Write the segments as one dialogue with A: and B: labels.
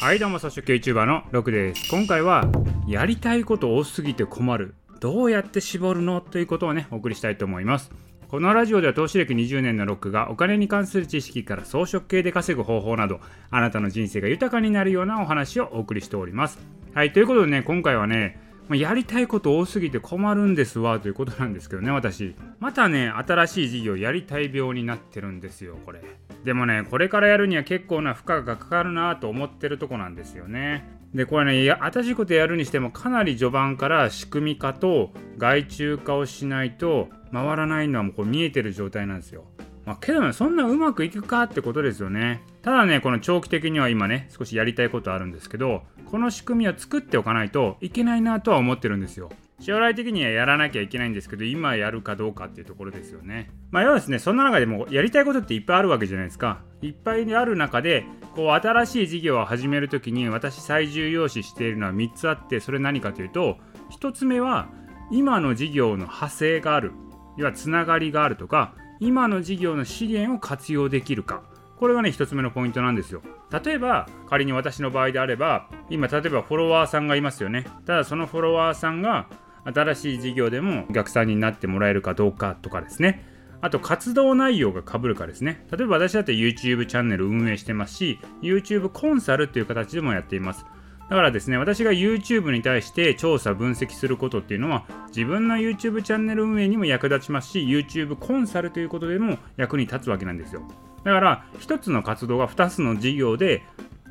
A: はいどうも草食系 YouTuber のロクです。今回はやりたいこと多すぎて困る。どうやって絞るの？ということをねお送りしたいと思います。このラジオでは投資歴20年のロックがお金に関する知識から装飾系で稼ぐ方法などあなたの人生が豊かになるようなお話をお送りしております。はいということでね今回はねやりたいこと多すぎて困るんですわということなんですけどね私。またね新しい事業やりたい病になってるんですよこれ。でもねこれからやるには結構な負荷がかかるなと思ってるとこなんですよねでこれねや新しいことやるにしてもかなり序盤から仕組み化と外注化をしないと回らないのはもうこう見えてる状態なんですよまあ、けどね、そんなうまくいくかってことですよね。ただね、この長期的には今ね、少しやりたいことあるんですけど、この仕組みを作っておかないといけないなとは思ってるんですよ。将来的にはやらなきゃいけないんですけど、今やるかどうかっていうところですよね。まあ、要はですね、そんな中でもやりたいことっていっぱいあるわけじゃないですか。いっぱいある中で、こう、新しい事業を始めるときに、私最重要視しているのは3つあって、それ何かというと、1つ目は、今の事業の派生がある。要は、つながりがあるとか、今の事業の資源を活用できるかこれがね一つ目のポイントなんですよ例えば仮に私の場合であれば今例えばフォロワーさんがいますよねただそのフォロワーさんが新しい事業でもお客さんになってもらえるかどうかとかですね。あと活動内容が被るかですね。例えば私だって YouTube チャンネル運営してますし YouTube コンサルっていう形でもやっています。だからですね、私が YouTube に対して調査、分析することっていうのは、自分の YouTube チャンネル運営にも役立ちますし、YouTube コンサルということでも役に立つわけなんですよ。だから、1つの活動が2つの事業で、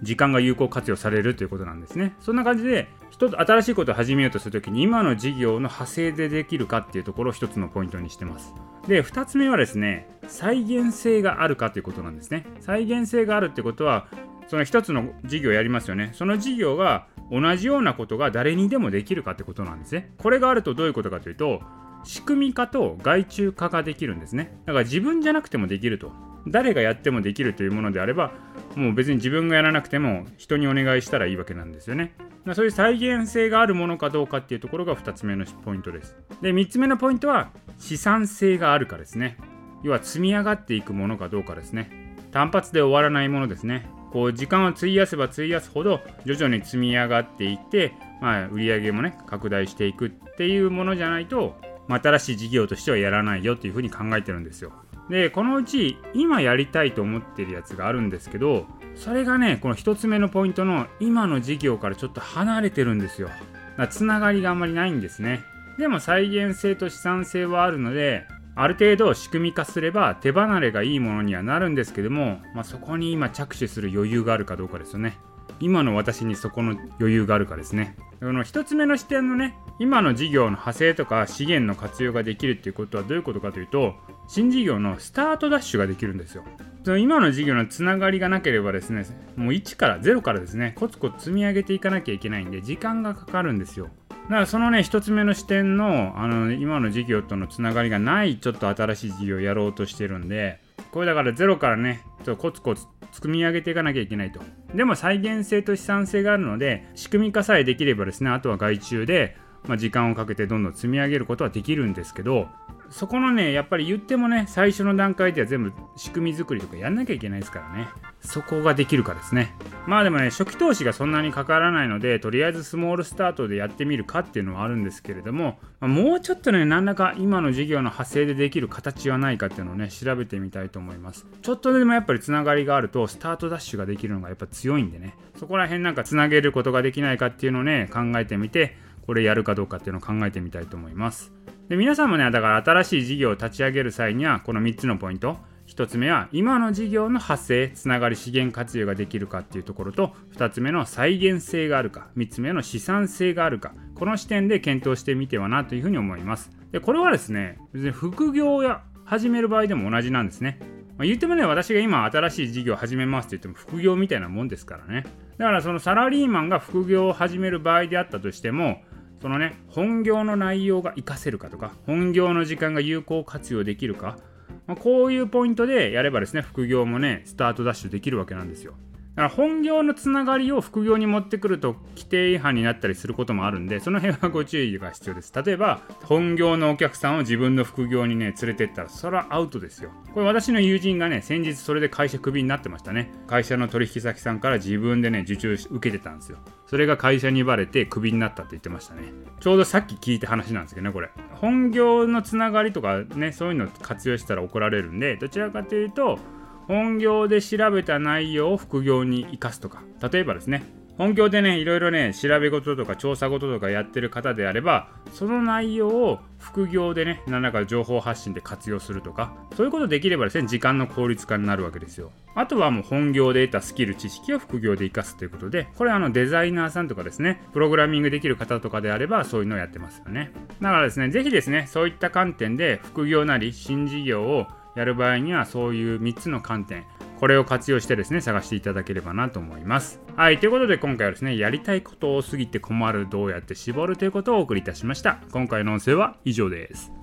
A: 時間が有効活用されるということなんですね。そんな感じで、一つ新しいことを始めようとするときに、今の事業の派生でできるかっていうところを1つのポイントにしてます。で、2つ目はですね、再現性があるかということなんですね。再現性があるってことは、その一つの事業をやりますよね。その事業が同じようなことが誰にでもできるかってことなんですね。これがあるとどういうことかというと、仕組み化と外注化ができるんですね。だから自分じゃなくてもできると。誰がやってもできるというものであれば、もう別に自分がやらなくても人にお願いしたらいいわけなんですよね。そういう再現性があるものかどうかっていうところが2つ目のポイントです。で、3つ目のポイントは資産性があるかですね。要は積み上がっていくものかどうかですね。単発で終わらないものですね。こう時間を費やせば費やすほど徐々に積み上がっていって、まあ、売り上げもね拡大していくっていうものじゃないと、新しい事業としてはやらないよっていうふうに考えてるんですよ。でこのうち今やりたいと思ってるやつがあるんですけどそれがねこの1つ目のポイントの今の事業からちょっと離れてるんですよ。つながりがあんまりないんですね。でも再現性と資産性はあるのである程度仕組み化すれば手離れがいいものにはなるんですけども、まあ、そこに今着手する余裕があるかどうかですよね。今の私にそこの余裕があるかですね。この1つ目の視点のね、今の事業の派生とか資源の活用ができるっていうことはどういうことかというと、新事業のスタートダッシュができるんですよ。その今の事業のつながりがなければですね、もう1から0からですね、コツコツ積み上げていかなきゃいけないんで、時間がかかるんですよ。だからそのね一つ目の視点のあの今の事業とのつながりがないちょっと新しい事業をやろうとしてるんでこれだからゼロからねちょっとコツコツ積み上げていかなきゃいけないと。でも再現性と資産性があるので仕組み化さえできればですねあとは外注で、まあ、時間をかけてどんどん積み上げることはできるんですけどそこのねやっぱり言ってもね最初の段階では全部仕組み作りとかやんなきゃいけないですからね。そこができるかですね。まあでもね初期投資がそんなにかからないのでとりあえずスモールスタートでやってみるかっていうのはあるんですけれども、ま、もうちょっとね何らか今の事業の派生でできる形はないかっていうのをね調べてみたいと思います。ちょっとでもやっぱりつながりがあるとスタートダッシュができるのがやっぱ強いんでね。そこら辺なんかつなげることができないかっていうのをね考えてみてこれやるかどうかっていうのを考えてみたいと思います。で皆さんもねだから新しい事業を立ち上げる際にはこの3つのポイント。1つ目は今の事業の発生つながり資源活用ができるかっていうところと2つ目の再現性があるか3つ目の資産性があるかこの視点で検討してみてはなというふうに思います。でこれはですね別に副業を始める場合でも同じなんですね。ま、言ってもね、私が今新しい事業を始めますって言っても副業みたいなもんですからね。だからそのサラリーマンが副業を始める場合であったとしても、そのね、本業の内容が活かせるかとか、本業の時間が有効活用できるか、まあ、こういうポイントでやればですね、副業もね、スタートダッシュできるわけなんですよ。から本業のつながりを副業に持ってくると規定違反になったりすることもあるんでその辺はご注意が必要です。例えば本業のお客さんを自分の副業にね連れてったらそれはアウトですよ。これ私の友人がね先日それで会社クビになってましたね。会社の取引先さんから自分でね受注受けてたんですよ。それが会社にバレてクビになったって言ってましたね。ちょうどさっき聞いた話なんですけどねこれ。本業のつながりとかねそういうのを活用したら怒られるんでどちらかというと本業で調べた内容を副業に生かすとか。例えばですね。本業でねいろいろね調べ事とか調査事とかやってる方であればその内容を副業でね何らか情報発信で活用するとかそういうことできればですね時間の効率化になるわけですよ。あとはもう本業で得たスキル知識を副業で活かすということでこれあのデザイナーさんとかですねプログラミングできる方とかであればそういうのをやってますよね。だからですね是非ですねそういった観点で副業なり新事業をやる場合にはそういう3つの観点これを活用してですね探していただければなと思います。はいということで今回はですねやりたいこと多すぎて困るどうやって絞るということをお送りいたしました。今回の音声は以上です。